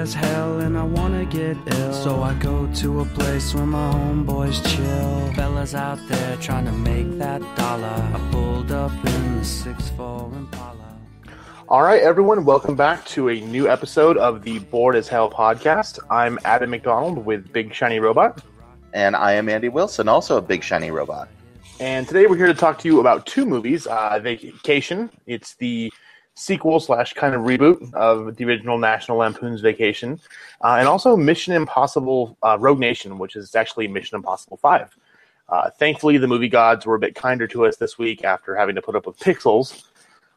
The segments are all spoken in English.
as hell and I wanna get ill. So I go to a place where my homeboys chill. Fellas out there trying to make that dollar. I pulled up in the 6'4 Impala. All right, everyone, welcome back to a new episode of the Bored as Hell podcast. I'm Adam McDonald with Big Shiny Robot. And I am Andy Wilson, also a big shiny robot. And today we're here to talk to you about two movies uh, Vacation, it's the sequel slash kind of reboot of the original National Lampoon's Vacation, uh, and also Mission Impossible uh, Rogue Nation, which is actually Mission Impossible 5. Uh, thankfully, the movie gods were a bit kinder to us this week after having to put up with pixels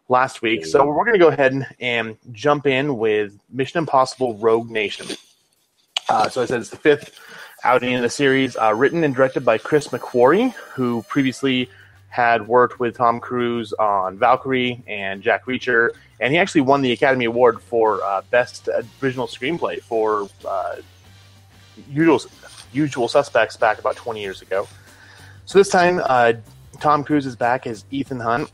last week. So we're going to go ahead and, jump in with Mission Impossible Rogue Nation. Uh, so I said it's the fifth outing in the series, uh, written and directed by Chris McQuarrie, who previously had worked with Tom Cruise on Valkyrie and Jack Reacher, and he actually won the Academy Award for uh, Best Original Screenplay for uh, Usual, Usual Suspects back about 20 years ago. So this time, uh, Tom Cruise is back as Ethan Hunt,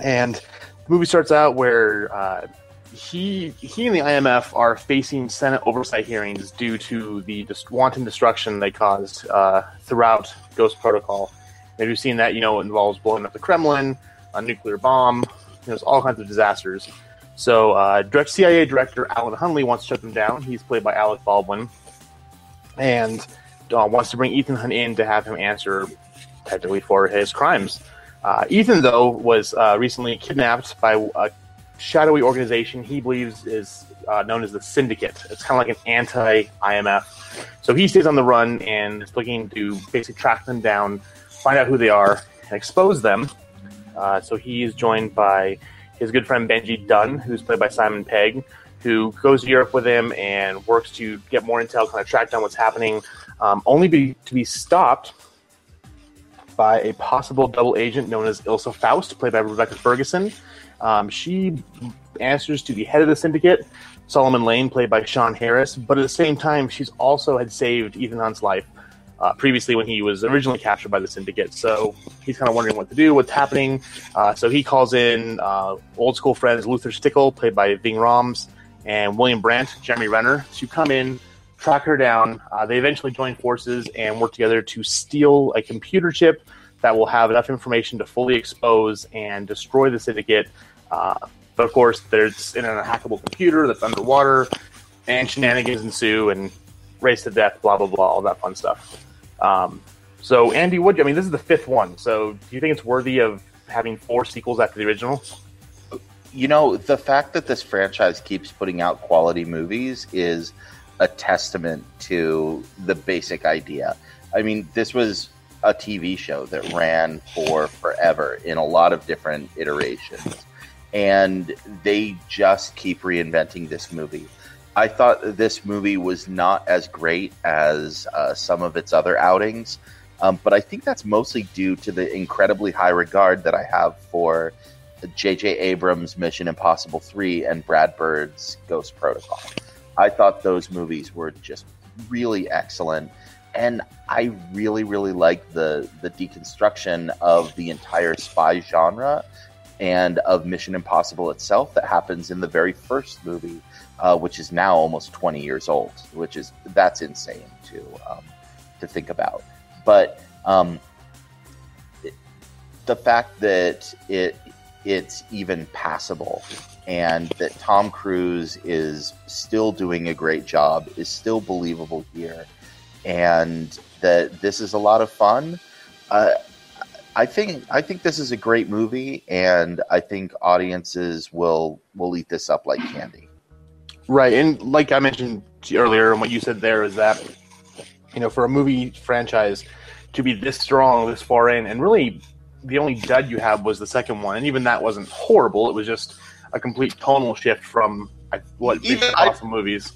and the movie starts out where uh, he he and the IMF are facing Senate oversight hearings due to the just wanton destruction they caused uh, throughout Ghost Protocol. And we've seen that you know it involves blowing up the Kremlin, a nuclear bomb, know, all kinds of disasters. So, uh, direct CIA director Alan Hunley wants to shut them down. He's played by Alec Baldwin, and uh, wants to bring Ethan Hunt in to have him answer technically for his crimes. Uh, Ethan, though, was uh, recently kidnapped by a shadowy organization he believes is uh, known as the Syndicate. It's kind of like an anti IMF. So he stays on the run and is looking to basically track them down, find out who they are, and expose them. Uh, so he is joined by his good friend Benji Dunn, who's played by Simon Pegg, who goes to Europe with him and works to get more intel, kind of track down what's happening, um, only be, to be stopped by a possible double agent known as Ilsa Faust, played by Rebecca Ferguson. Um, she answers to the head of the syndicate, Solomon Lane, played by Sean Harris, but at the same time, she's also had saved Ethan Hunt's life uh, previously when he was originally captured by the syndicate. So he's kind of wondering what to do, what's happening. Uh, so he calls in uh, old school friends Luther Stickell, played by Ving Rhames, and William Brandt, Jeremy Renner, to come in, track her down. Uh, they eventually join forces and work together to steal a computer chip that will have enough information to fully expose and destroy the syndicate. Uh, but of course, there's an unhackable computer that's underwater, and shenanigans ensue, and race to death, blah blah blah, all that fun stuff. Um, so, Andy, what I mean, this is the fifth one. So, do you think it's worthy of having four sequels after the original? You know, the fact that this franchise keeps putting out quality movies is a testament to the basic idea. I mean, this was a TV show that ran for forever in a lot of different iterations. And they just keep reinventing this movie. I thought this movie was not as great as uh, some of its other outings, um, but I think that's mostly due to the incredibly high regard that I have for J.J. Abrams' Mission Impossible 3 and Brad Bird's Ghost Protocol. I thought those movies were just really excellent and I really, really like the the deconstruction of the entire spy genre and of Mission Impossible itself that happens in the very first movie, uh, which is now almost 20 years old, which is that's insane to um, to think about. But um, the fact that it it's even passable and that Tom Cruise is still doing a great job is still believable here and that this is a lot of fun. Uh, I think I think this is a great movie, and I think audiences will will eat this up like candy. Right, and like I mentioned earlier, and what you said there is that you know for a movie franchise to be this strong this far in, and really the only dud you have was the second one, and even that wasn't horrible. It was just a complete tonal shift from what even awesome I, movies.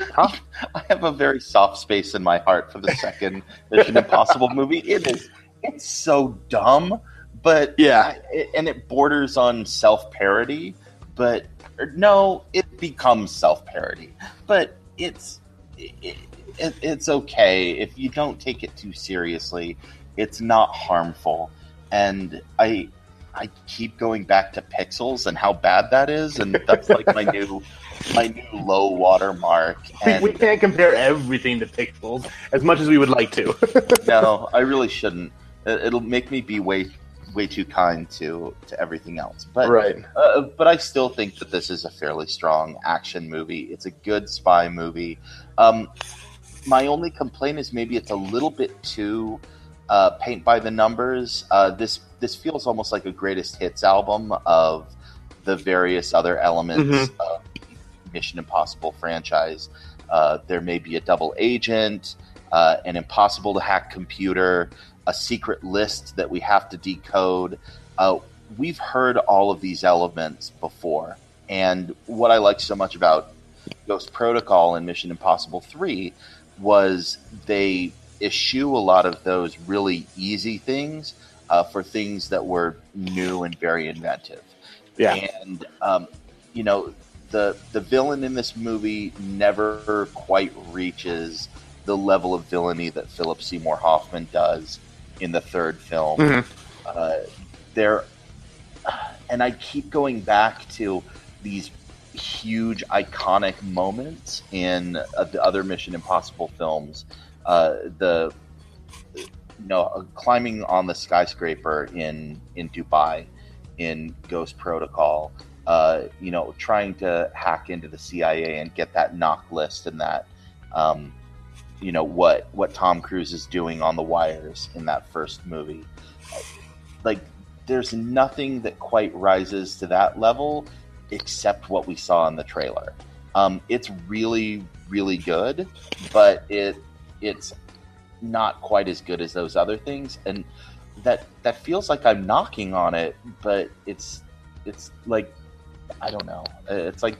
Huh? I have a very soft space in my heart for the second Mission Impossible movie. It is it's so dumb, but yeah, it, and it borders on self parody. But no, it becomes self parody. But it's it, it, it's okay if you don't take it too seriously. It's not harmful, and I I keep going back to Pixels and how bad that is, and that's like my new my new low water mark. We, And we can't compare everything to Pixels as much as we would like to. no, I really shouldn't. It'll make me be way way too kind to to everything else. But right. uh, but I still think that this is a fairly strong action movie. It's a good spy movie. Um, my only complaint is maybe it's a little bit too uh, paint by the numbers. Uh, this this feels almost like a greatest hits album of the various other elements of Mission Impossible franchise. Uh, there may be a double agent, uh, an impossible to hack computer, a secret list that we have to decode. Uh, we've heard all of these elements before. And what I liked so much about Ghost Protocol and Mission Impossible 3 was they eschew a lot of those really easy things uh, for things that were new and very inventive. Yeah. And, um, you know, the, the villain in this movie never quite reaches the level of villainy that Philip Seymour Hoffman does in the third film. Mhm. Uh, there, and I keep going back to these huge iconic moments in uh, the other Mission Impossible films. Uh, the you know uh, climbing on the skyscraper in in Dubai in Ghost Protocol. Uh, you know, trying to hack into the CIA and get that NOC list and that. Um, you know what what Tom Cruise is doing on the wires in that first movie. Like there's nothing that quite rises to that level except what we saw in the trailer. Um, it's really really good, but it it's not quite as good as those other things and that that feels like I'm knocking on it, but it's it's like I don't know. It's like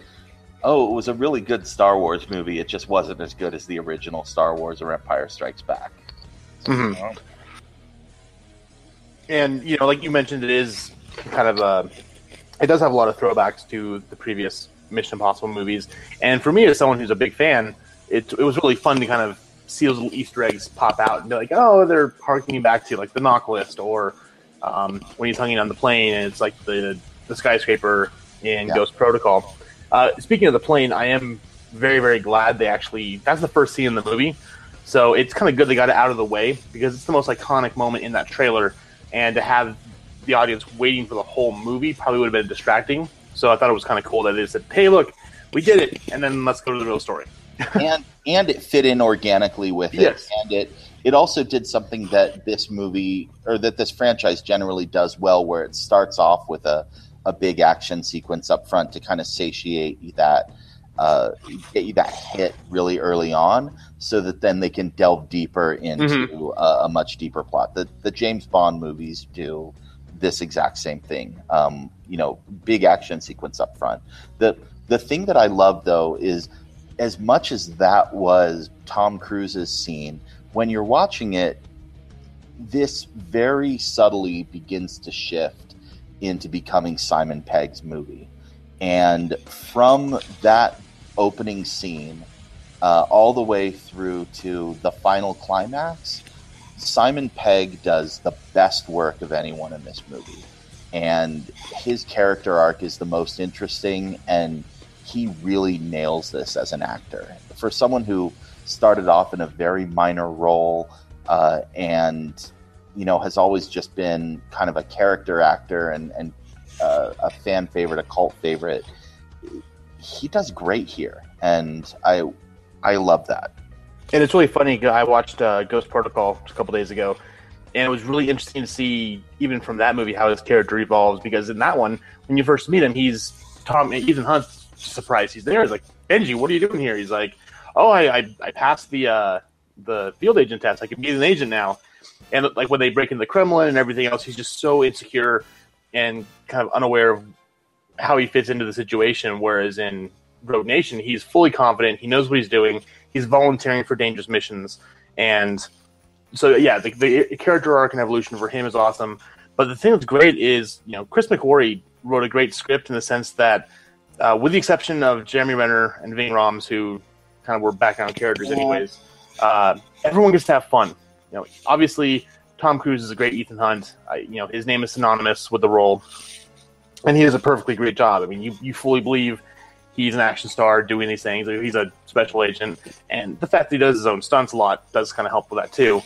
oh, it was a really good Star Wars movie. It just wasn't as good as the original Star Wars or Empire Strikes Back. Mhm. You know? and you know, like you mentioned, it is kind of a. It does have a lot of throwbacks to the previous Mission Impossible movies, and for me, as someone who's a big fan, it it was really fun to kind of see those little Easter eggs pop out and be like, oh, they're harkening back to like the NOC list, or um, when he's hanging on the plane and it's like the the skyscraper in Yeah. Ghost Protocol. Uh, speaking of the plane, I am very very glad they actually that's the first scene in the movie. So it's kind of good they got it out of the way because it's the most iconic moment in that trailer, and to have the audience waiting for the whole movie probably would have been distracting. So I thought it was kind of cool that they said, "Hey, look, we did it," and then let's go to the real story. and and it fit in organically with it. Yes. And it it also did something that this movie or that this franchise generally does well, where it starts off with a a big action sequence up front to kind of satiate that. Uh, get you that hit really early on, so that then they can delve deeper into a, a much deeper plot. The the James Bond movies do this exact same thing. Um, you know, big action sequence up front. The the thing that I love though is as much as that was Tom Cruise's scene, when you're watching it, this very subtly begins to shift into becoming Simon Pegg's movie. And from that opening scene uh, all the way through to the final climax, Simon Pegg does the best work of anyone in this movie. And his character arc is the most interesting, and he really nails this as an actor. For someone who started off in a very minor role uh, and you know has always just been kind of a character actor and, and uh, a fan favorite, a cult favorite, he does great here, and I I love that. And it's really funny. I watched uh, Ghost Protocol a couple days ago, and it was really interesting to see even from that movie how his character evolves. Because in that one, when you first meet him, he's Tom Ethan Hunt's surprised he's there. He's like, Benji, what are you doing here? He's like, Oh, I I, I passed the uh, the field agent test. I can be an agent now. And like when they break into the Kremlin and everything else, he's just so insecure and kind of unaware of how he fits into the situation. Whereas in Rogue Nation, he's fully confident. He knows what he's doing. He's volunteering for dangerous missions, and so yeah, the, the character arc and evolution for him is awesome. But the thing that's great is you know Chris McQuarrie wrote a great script in the sense that, uh, with the exception of Jeremy Renner and Ving Rhames, who kind of were background characters anyways, uh, everyone gets to have fun. You know, obviously Tom Cruise is a great Ethan Hunt. I, you know, his name is synonymous with the role, and he does a perfectly great job. I mean, you you fully believe he's an action star doing these things. He's a special agent, and the fact that he does his own stunts a lot does kind of help with that too.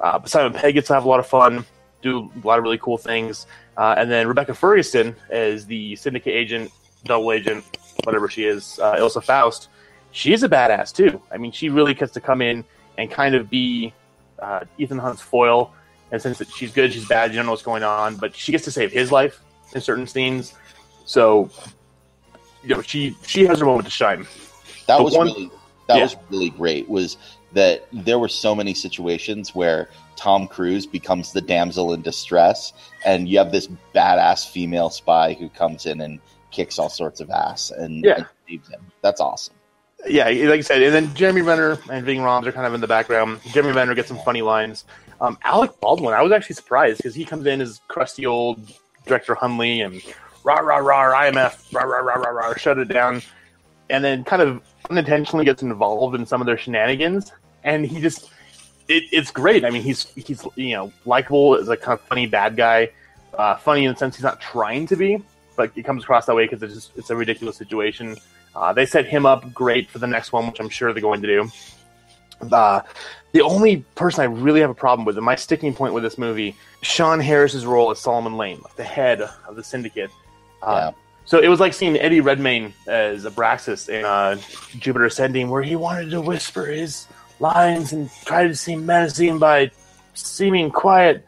Uh, but Simon Pegg gets to have a lot of fun, do a lot of really cool things, uh, and then Rebecca Ferguson as the syndicate agent, double agent, whatever she is, uh, Ilsa Faust. She's a badass too. I mean, she really gets to come in and kind of be uh, Ethan Hunt's foil. And since she's good, she's bad, you don't know what's going on, but she gets to save his life in certain scenes. So, you know, she she has her moment to shine. That The was one- really that Yeah. was really great. Was that there were so many situations where Tom Cruise becomes the damsel in distress, and you have this badass female spy who comes in and kicks all sorts of ass and, Yeah. and saves him. That's awesome. Yeah, like I said, and then Jeremy Renner and Ving Rhames are kind of in the background. Jeremy Renner gets some funny lines. Um, Alec Baldwin, I was actually surprised because he comes in as crusty old director Hunley and rah rah rah IMF rah rah rah rah rah shut it down, and then kind of unintentionally gets involved in some of their shenanigans, and he just it, it's great. I mean, he's he's you know likable as a kind of funny bad guy, uh, funny in the sense he's not trying to be, but it comes across that way because it's just it's a ridiculous situation. Uh, they set him up great for the next one, which I'm sure they're going to do. Uh, the only person I really have a problem with, and my sticking point with this movie, Sean Harris's role as Solomon Lane, like the head of the syndicate. Uh, So it was like seeing Eddie Redmayne as Abraxas in uh, Jupiter Ascending, where he wanted to whisper his lines and try to seem menacing by seeming quiet,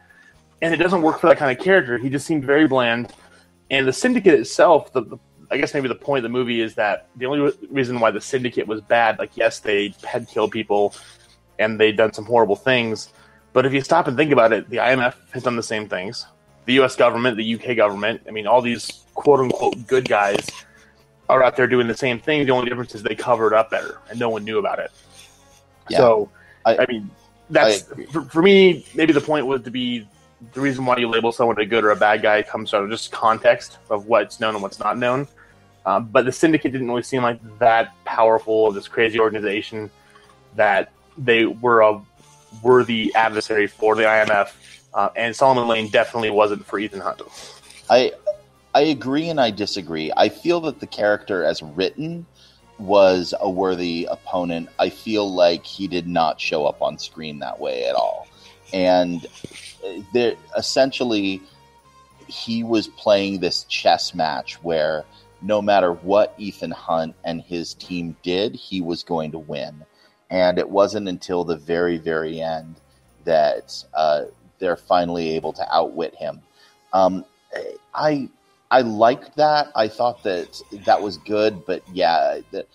and it doesn't work for that kind of character. He just seemed very bland. And the syndicate itself, the, the I guess maybe the point of the movie is that the only re- reason why the syndicate was bad, like yes, they had killed people and they'd done some horrible things, but if you stop and think about it, the IMF has done the same things. The U.S. government, the UK government, I mean, all these quote unquote good guys are out there doing the same thing. The only difference is they covered up better and no one knew about it. Yeah. So, I, I- mean, that's I for, for me. Maybe the point was to be the reason why you label someone a good or a bad guy comes from just context of what's known and what's not known. Um, but the syndicate didn't really seem like that powerful, of this crazy organization that they were a worthy adversary for the IMF. Uh, and Solomon Lane definitely wasn't for Ethan Hunt. I I agree and I disagree. I feel that the character as written was a worthy opponent. I feel like he did not show up on screen that way at all. And uh, there essentially he was playing this chess match where no matter what Ethan Hunt and his team did, he was going to win. And it wasn't until the very, very end that uh, they're finally able to outwit him. Um, I I liked that. I thought that that was good, but yeah, that,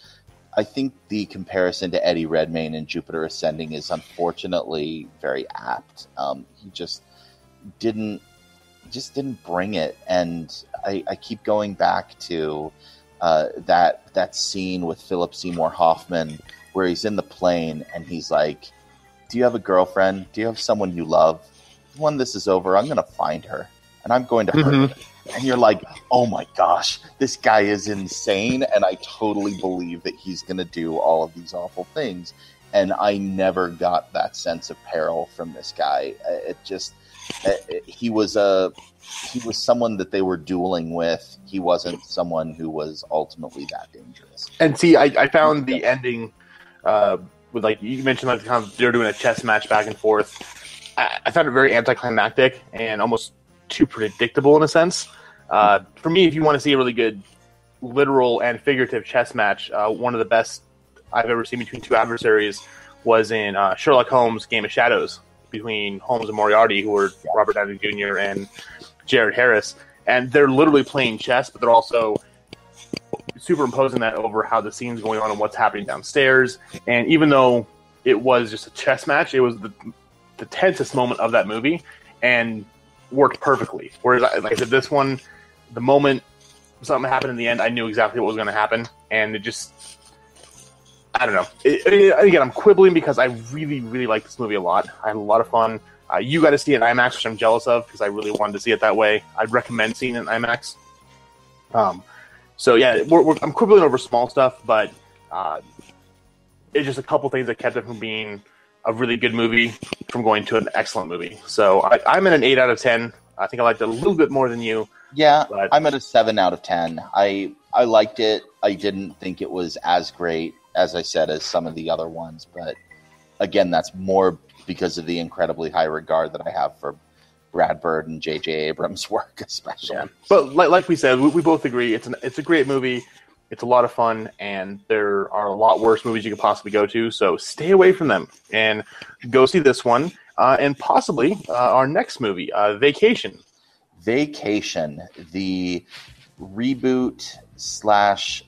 I think the comparison to Eddie Redmayne and Jupiter Ascending is unfortunately very apt. Um, he just didn't just didn't bring it, and I, I keep going back to uh, that that scene with Philip Seymour Hoffman where he's in the plane and he's like, "Do you have a girlfriend? Do you have someone you love? When this is over, I'm going to find her and I'm going to hurt Mhm. her." And you're like, "Oh my gosh, this guy is insane!" And I totally believe that he's going to do all of these awful things. And I never got that sense of peril from this guy. Uh, It just he was a he was someone that they were dueling with. He wasn't someone who was ultimately that dangerous. And see, I, I found the ending uh, with like you mentioned, like kind of they're doing a chess match back and forth. I, I found it very anticlimactic and almost too predictable in a sense. Uh, for me, if you want to see a really good literal and figurative chess match, uh, one of the best I've ever seen between two adversaries was in uh, Sherlock Holmes' Game of Shadows between Holmes and Moriarty, who were Robert Downey Jr. and Jared Harris, and they're literally playing chess, but they're also superimposing that over how the scene's going on and what's happening downstairs. And even though it was just a chess match, it was the, the tensest moment of that movie and worked perfectly. Whereas, like I said, this one, the moment something happened in the end, I knew exactly what was going to happen, and it just. I don't know. It, it- again, I'm quibbling because I really, really like this movie a lot. I had a lot of fun. Uh, you got to see it in IMAX, which I'm jealous of because I really wanted to see it that way. I'd recommend seeing it in IMAX. Um, so yeah, we're, we're, I'm quibbling over small stuff, but uh, it's just a couple things that kept it from being a really good movie from going to an excellent movie. So I, I'm at an eight out of ten. I think I liked it a little bit more than you. Yeah, But- I'm at a seven out of ten. I I liked it. I didn't think it was as great as I said as some of the other ones, but again, that's more because of the incredibly high regard that I have for Brad Bird and J.J. Abrams' work, especially. Yeah, but like, like we said, we, we both agree it's an it's a great movie. It's a lot of fun, and there are a lot worse movies you could possibly go to. So stay away from them and go see this one, uh, and possibly uh, our next movie, uh, Vacation. Vacation, the reboot slash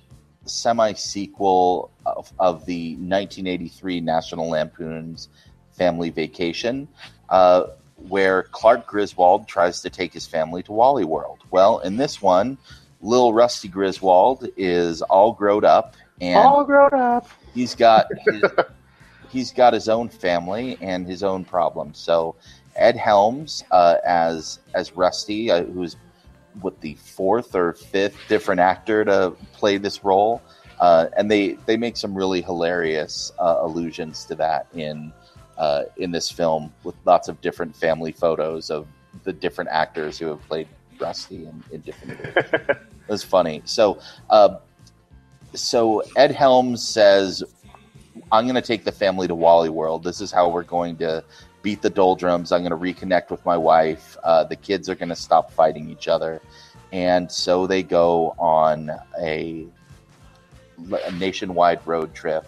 semi sequel of, of the 1983 National Lampoon's Family Vacation, uh, where Clark Griswold tries to take his family to Wally World. Well, in this one, little Rusty Griswold is all grown up and All grown up. he's got his, he's got his own family and his own problems. So Ed Helms uh, as as Rusty, uh, who's what the fourth or fifth different actor to play this role, uh, and they they make some really hilarious uh, allusions to that in uh, in this film with lots of different family photos of the different actors who have played Rusty in, in different it was funny. So. Uh, so Ed Helms says, "I'm going to take the family to Wally World. This is how we're going to beat the doldrums. I'm going to reconnect with my wife. Uh, the kids are going to stop fighting each other, and so they go on a, a nationwide road trip.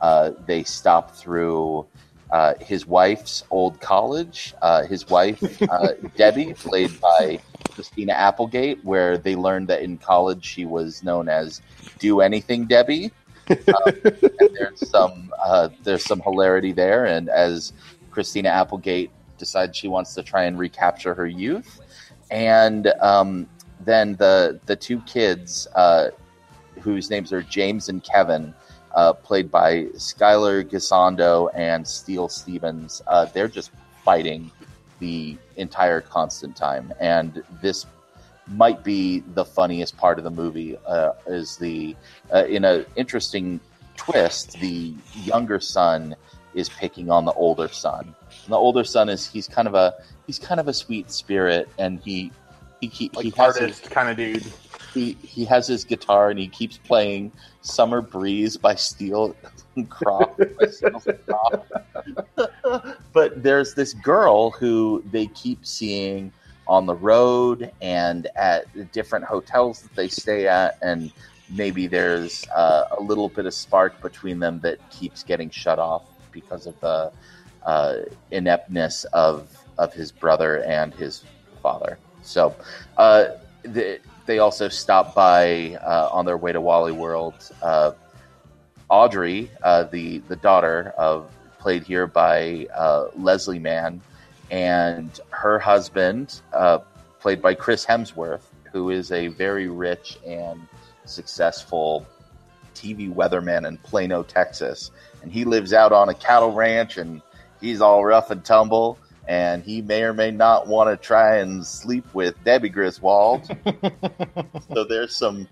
Uh, they stop through." Uh, his wife's old college, uh, his wife, uh, Debbie, played by Christina Applegate, where they learned that in college she was known as Do Anything Debbie. Um, and there's some uh, there's some hilarity there, and as Christina Applegate decides she wants to try and recapture her youth, and um, then the the two kids uh, whose names are James and Kevin. Uh, played by Skylar Gisondo and Steele Stevens. Uh, they're just fighting the entire constant time, and this might be the funniest part of the movie. Uh, is the uh, in a interesting twist, the younger son is picking on the older son. And the older son is he's kind of a he's kind of a sweet spirit, and he he he, Like he has his, kind of dude. he he has his guitar and he keeps playing "Summer Breeze" by Steel Croft. by Seals and Croft. but there's this girl who they keep seeing on the road and at the different hotels that they stay at, and maybe there's uh, a little bit of spark between them that keeps getting shut off because of the uh, ineptness of of his brother and his father. So. Uh, the, they also stop by uh, on their way to Wally World. Uh, Audrey, uh, the the daughter of played here by Leslie Mann, and her husband, played by Chris Hemsworth, who is a very rich and successful TV weatherman in Plano, Texas, and he lives out on a cattle ranch, and he's all rough and tumble. And he may or may not want to try and sleep with Debbie Griswold so there's some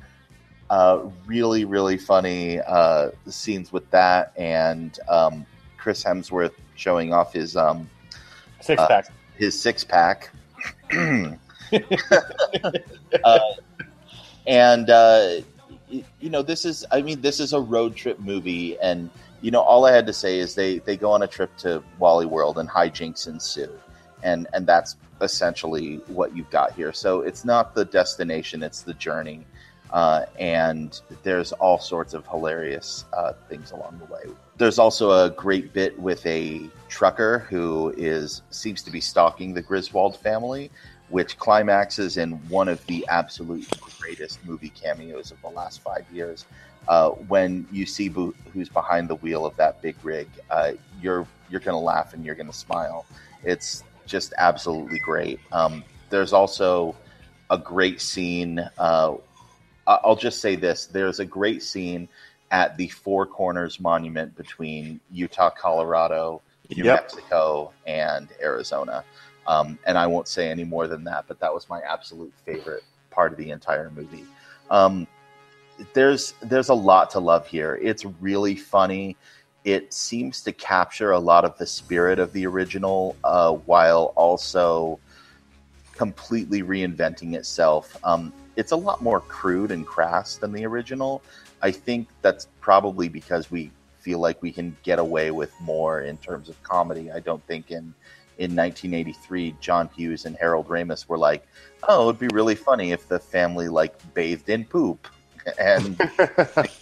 uh, really really funny uh, scenes with that and um, chris hemsworth showing off his um, Six pack. his six pack uh, and uh, you know this is i mean this is a road trip movie and you know all i had to say is they they go on a trip to wally world and hijinks ensue and and that's essentially what you've got here. So it's not the destination it's the journey uh, and there's all sorts of hilarious uh, things along the way. There's also a great bit with a trucker who is seems to be stalking the griswold family which climaxes in one of the absolute greatest movie cameos of the last five years. Uh, when you see Bo- who's behind the wheel of that big rig, uh, you're you're going to laugh and you're going to smile. It's just absolutely great. Um, there's also a great scene. Uh, I'll just say this: there's a great scene at the Four Corners Monument between Utah, Colorado, New Yep. Mexico, and Arizona. Um, and I won't say any more than that, but that was my absolute favorite part of the entire movie. Um, there's there's a lot to love here. It's really funny. it seems to capture a lot of the spirit of the original uh, while also completely reinventing itself. Um, it's a lot more crude and crass than the original. I think that's probably because we feel like we can get away with more in terms of comedy. I don't think in in 1983 John Hughes and Harold Ramis were like, "Oh, it'd be really funny if the family like bathed in poop." And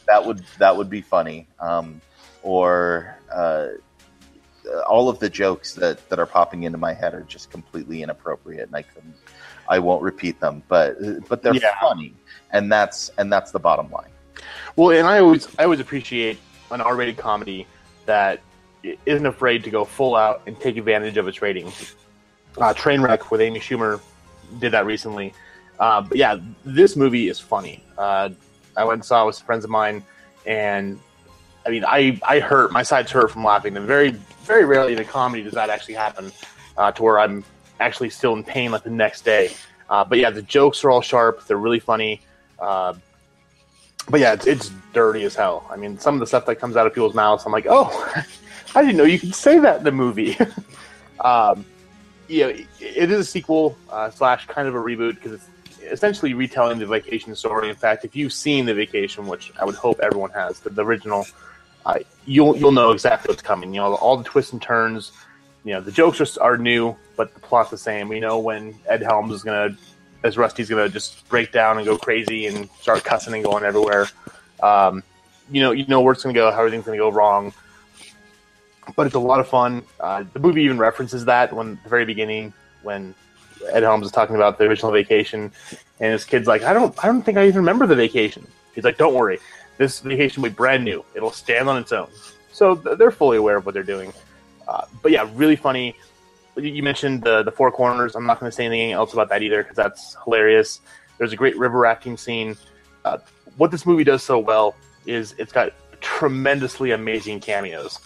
that would that would be funny. Um, or uh, all of the jokes that, that are popping into my head are just completely inappropriate, and I couldn't, I won't repeat them, but but they're Yeah. funny, and that's and that's the bottom line. Well, and I always I always appreciate an R-rated comedy that isn't afraid to go full out and take advantage of its rating. Uh, Trainwreck with Amy Schumer did that recently. Uh, but yeah, this movie is funny. Uh, I went and saw it with friends of mine, and I mean, I I hurt my sides hurt from laughing. And very very rarely in a comedy does that actually happen, uh, to where I'm actually still in pain like the next day. Uh, but yeah, the jokes are all sharp. They're really funny. Uh, but yeah, it's, it's dirty as hell. I mean, some of the stuff that comes out of people's mouths, I'm like, oh, I didn't know you could say that in the movie. um, you know, it, is a sequel uh, slash kind of a reboot because it's essentially retelling the vacation story. In fact, if you've seen the vacation, which I would hope everyone has, the, the original, uh, you'll you'll know exactly what's coming. You know, all the twists and turns. You know, the jokes are, are new, but the plot's the same. We know when Ed Helms is gonna as Rusty's gonna just break down and go crazy and start cussing and going everywhere. Um, you know, you know where it's gonna go, how everything's gonna go wrong. But it's a lot of fun. Uh, the movie even references that when the very beginning when Ed Helms is talking about the original vacation, and his kid's like, "I don't, I don't think I even remember the vacation." He's like, "Don't worry, this vacation will be brand new. It'll stand on its own." So th- they're fully aware of what they're doing. Uh, but yeah, really funny. You- mentioned the the four corners. I'm not going to say anything else about that either because that's hilarious. There's a great river rafting scene. Uh, what this movie does so well is it's got tremendously amazing cameos.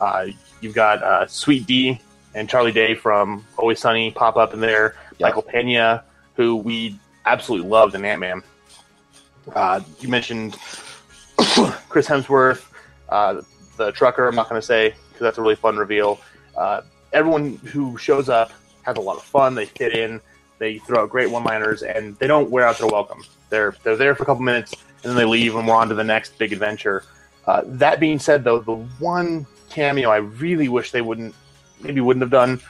Uh, you've got uh, Sweet Dee and Charlie Day from Always Sunny pop up in there. Yeah. Michael Pena, who we absolutely loved in Ant Man. Uh, you mentioned Chris Hemsworth, uh, the trucker. I'm not going to say because that's a really fun reveal. Uh, everyone who shows up has a lot of fun. They fit in. They throw out great one-liners, and they don't wear out their welcome. They're they're there for a couple minutes, and then they leave, and we're on to the next big adventure. Uh, that being said, though, the one cameo I really wish they wouldn't, maybe wouldn't have done,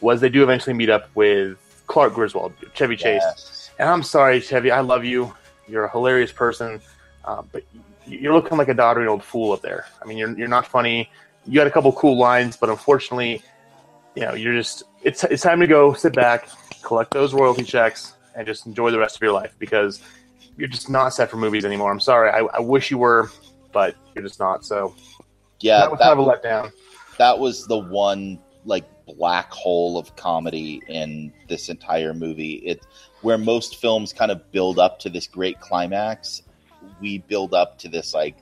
was they do eventually meet up with Clark Griswold, Chevy Chase. Yes. And I'm sorry, Chevy, I love you. You're a hilarious person, uh, but you're looking like a doddering old fool up there. I mean, you're you're not funny. You had a couple cool lines, but unfortunately, you know, you're just it's it's time to go sit back, collect those royalty checks, and just enjoy the rest of your life because you're just not set for movies anymore. I'm sorry. I, I wish you were, but you're just not. So Yeah, that was that, kind of a letdown. that was the one like black hole of comedy in this entire movie. It where most films kind of build up to this great climax, we build up to this like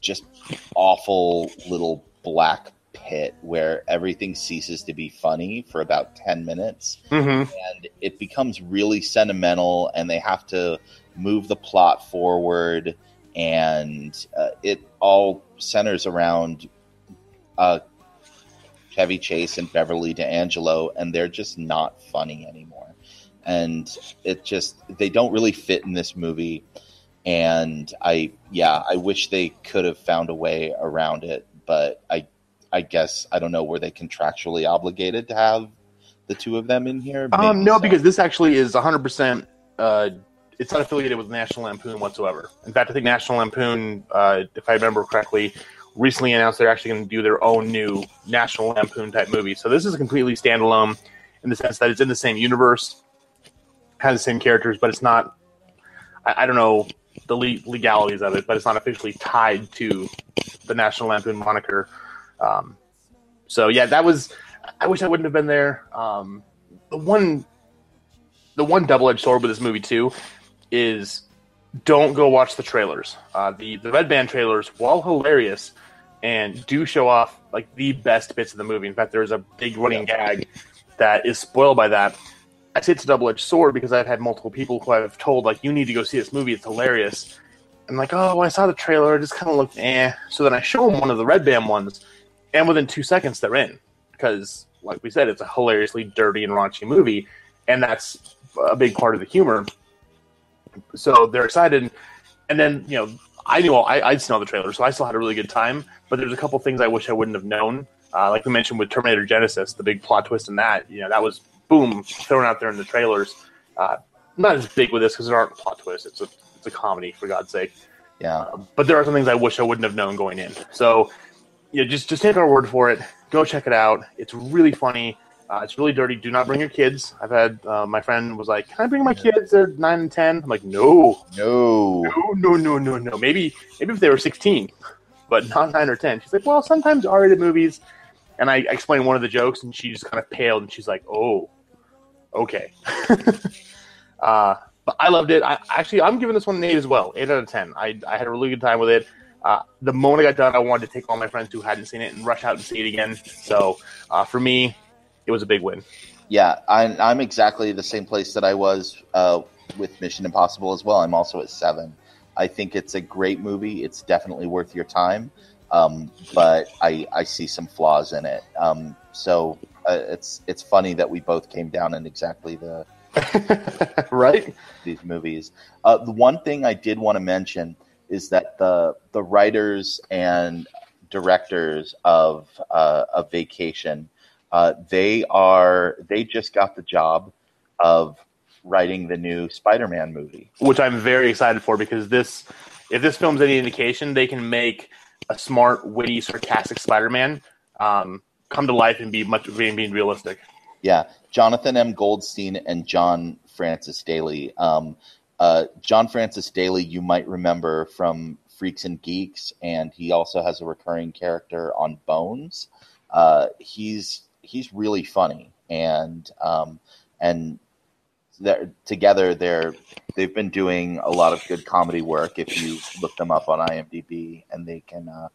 just awful little black pit where everything ceases to be funny for about 10 minutes Mm-hmm. and it becomes really sentimental and they have to move the plot forward and uh, it all centers around uh, Chevy Chase and Beverly D'Angelo and they're just not funny anymore and it just they don't really fit in this movie and I yeah I wish they could have found a way around it but I I guess I don't know were they contractually obligated to have the two of them in here Um, no, so. because this actually is 100%. Uh, it's not affiliated with National Lampoon whatsoever. In fact, I think National Lampoon, uh, if I remember correctly, recently announced they're actually going to do their own new National Lampoon type movie. So this is completely standalone in the sense that it's in the same universe, has the same characters, but it's not. I, I don't know the le- legalities of it, but it's not officially tied to the National Lampoon moniker. Um, so yeah, that was. I wish I wouldn't have been there. Um, the one the one double edged sword with this movie too is don't go watch the trailers. Uh, the the Red Band trailers, while hilarious, and do show off like the best bits of the movie. In fact, there's a big running gag that is spoiled by that. I say it's a double edged sword because I've had multiple people who I've told like you need to go see this movie. It's hilarious. and like, oh, I saw the trailer, it just kind of looked eh. So then I show them one of the Red Band ones, and within two seconds they're in because, like we said, it's a hilariously dirty and raunchy movie, and that's a big part of the humor. So they're excited, and then you know, I knew all, I, I'd seen all the trailer, so I still had a really good time. But there's a couple things I wish I wouldn't have known. Uh, like we mentioned with Terminator Genisys, the big plot twist in that, you know, that was boom thrown out there in the trailers. Uh, not as big with this because there aren't plot twists. It's a it's a comedy for God's sake. Yeah. Uh, but there are some things I wish I wouldn't have known going in. So, yeah, just just take our word for it. Go check it out. It's really funny. Uh, it's really dirty. Do not bring your kids. I've had uh, my friend was like, "Can I bring my kids? They're nine and 10. I'm like, "No, No. no, no, no, no, no. Maybe maybe if they were 16, but not nine or 10." She's like, "Well, sometimes R-rated movies." And I explained one of the jokes, and she just kind of paled, and she's like, "Oh, okay." uh, but I loved it. I actually I'm giving this one an eight as well, eight out of ten. I I had a really good time with it. Uh, the moment I got done, I wanted to take all my friends who hadn't seen it and rush out and see it again. So uh, for me, it was a big win. Yeah, I'm, I'm exactly the same place that I was uh, with Mission Impossible as well. I'm also at seven. I think it's a great movie. It's definitely worth your time, um, but I, I see some flaws in it. Um, so uh, it's it's funny that we both came down in exactly the right? these movies. Uh, the one thing I did want to mention is that the the writers and directors of uh, of Vacation, uh, they are they just got the job of writing the new Spider-Man movie. Which I'm very excited for because this, if this film's any indication, they can make a smart, witty, sarcastic Spider-Man um, come to life and be much being, being realistic. Yeah, Jonathan M. Goldstein and John Francis Daley. Um, uh, John Francis Daley, you might remember from Freaks and Geeks, and he also has a recurring character on Bones. Uh, he's he's really funny, and um, and they're, together they're they've been doing a lot of good comedy work. If you look them up on IMDb, and they can, uh,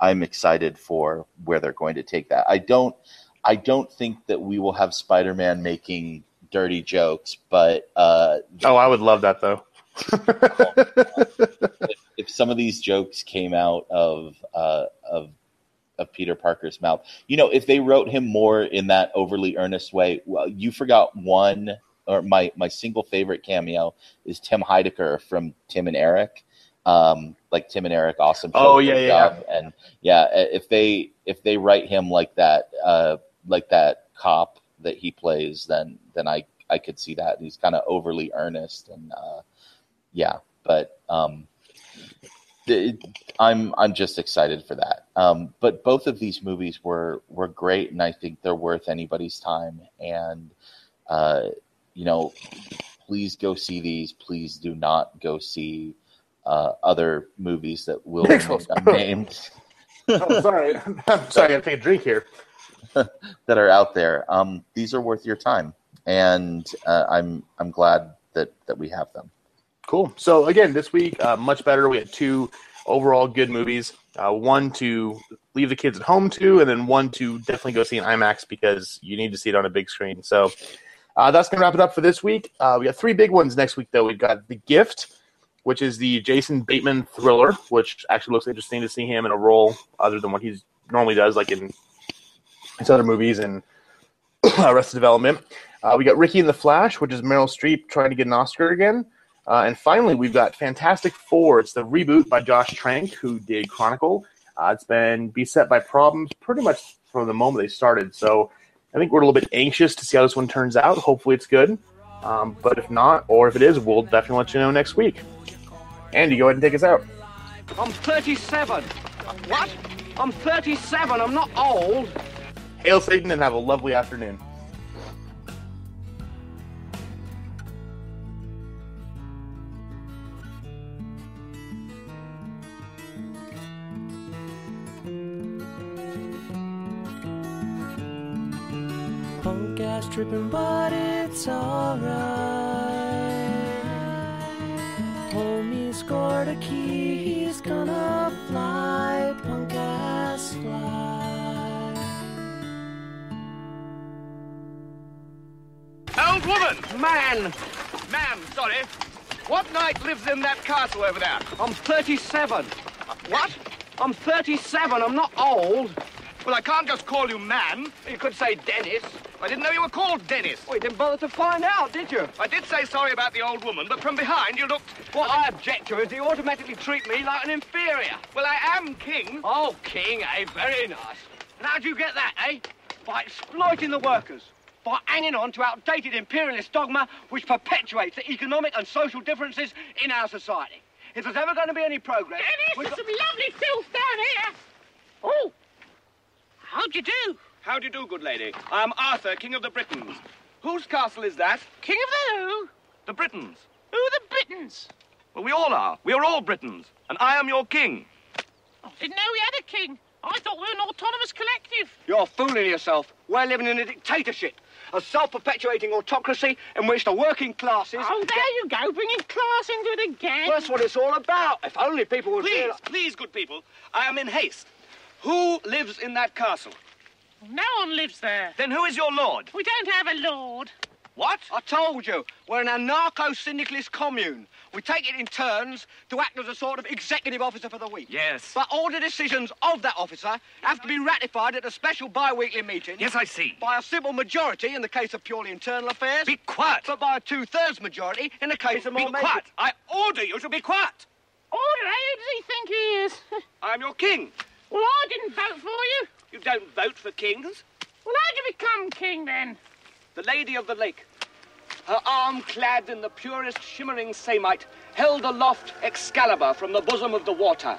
I'm excited for where they're going to take that. I don't I don't think that we will have Spider-Man making dirty jokes, but uh, Oh, I would love that though. if some of these jokes came out of uh, of of Peter Parker's mouth, you know, if they wrote him more in that overly earnest way, well, you forgot one or my my single favorite cameo is Tim Heidecker from Tim and Eric. Um, like Tim and Eric, awesome. show, Oh, good yeah, yeah, and yeah, if they if they write him like that, uh, like that cop that he plays, then then I I could see that he's kind of overly earnest and uh, yeah, but um, I'm I'm just excited for that. Um, but both of these movies were were great, and I think they're worth anybody's time. And uh, you know, please go see these. Please do not go see uh, other movies that will Pixels. remain unnamed oh, sorry. I'm sorry, I gotta take a drink here. that are out there. Um, these are worth your time, and uh, I'm I'm glad that that we have them. Cool. So again, this week, uh, much better. We had two overall good movies. Uh, one to leave the kids at home to, and then one to definitely go see in IMAX because you need to see it on a big screen. So uh, that's gonna wrap it up for this week. Uh, we got three big ones next week, though. We've got The Gift, which is the Jason Bateman thriller, which actually looks interesting to see him in a role other than what he's normally does, like in his other movies and Arrested Development. Uh, we got Ricki and the Flash, which is Meryl Streep trying to get an Oscar again. Uh, and finally, we've got Fantastic Four. It's the reboot by Josh Trank, who did Chronicle. Uh, it's been beset by problems pretty much from the moment they started. So I think we're a little bit anxious to see how this one turns out. Hopefully, it's good. Um, but if not, or if it is, we'll definitely let you know next week. Andy, go ahead and take us out. I'm 37. What? I'm 37. I'm not old. Hail Satan and have a lovely afternoon. Punk ass tripping, but it's alright. Homie scored a key, he's gonna fly. Punk ass fly. Old woman. Man. Man, sorry. What knight lives in that castle over there? I'm 37. What? I'm 37. I'm not old. Well, I can't just call you man. You could say Dennis. I didn't know you were called Dennis. Well, you didn't bother to find out, did you? I did say sorry about the old woman, but from behind you looked... What I object to is you automatically treat me like an inferior. Well, I am king. Oh, king, eh? Very nice. And how'd you get that, eh? By exploiting the workers. By hanging on to outdated imperialist dogma which perpetuates the economic and social differences in our society. If there's ever going to be any progress... Dennis, we've there's got- some lovely filth down here. Oh, how'd you do? How do you do, good lady? I am Arthur, King of the Britons. Whose castle is that? King of the who? The Britons. Who are the Britons? Well, we all are. We are all Britons. And I am your king. Oh, didn't know we had a king. I thought we were an autonomous collective. You're fooling yourself. We're living in a dictatorship. A self-perpetuating autocracy in which the working classes... Oh, there you go, bringing class into it again. Well, that's what it's all about. If only people would... Please, please, good people, I am in haste. Who lives in that castle? No one lives there. Then who is your lord? We don't have a lord. What? I told you, we're an anarcho-syndicalist commune. We take it in turns to act as a sort of executive officer for the week. Yes. But all the decisions of that officer have to be ratified at a special bi-weekly meeting. Yes, I see. By a simple majority in the case of purely internal affairs. Be quiet. But by a two-thirds majority in the case of more major- quiet. I order you to be quiet. Order? Who does he think he is? I am your king. well, I didn't vote for you. You don't vote for kings. Well, how'd you become king then? The Lady of the Lake, her arm clad in the purest shimmering samite, held aloft Excalibur from the bosom of the water,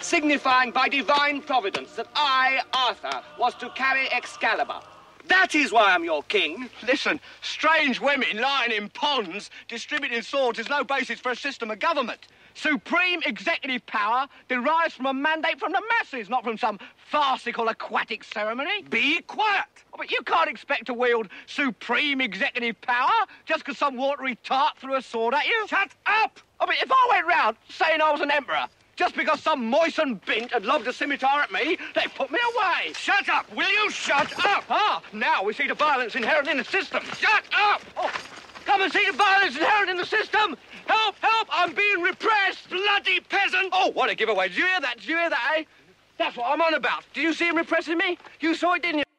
signifying by divine providence that I, Arthur, was to carry Excalibur. That is why I'm your king. Listen, strange women lying in ponds distributing swords is no basis for a system of government. Supreme executive power derives from a mandate from the masses, not from some farcical aquatic ceremony. Be quiet. Oh, But you can't expect to wield supreme executive power just because some watery tart threw a sword at you. Shut up. I mean, if I went round saying I was an emperor just because some moistened bint had lobbed a scimitar at me, they'd put me away. Shut up. Will you shut up? Ah, now we see the violence inherent in the system. Shut up. Oh, come and see the violence inherent in the system. Help, help, I'm being repressed. Bloody peasant. Oh, what a giveaway. Did you hear that? Did you hear that, eh? That's what I'm on about. Did you see him repressing me? You saw it, didn't you?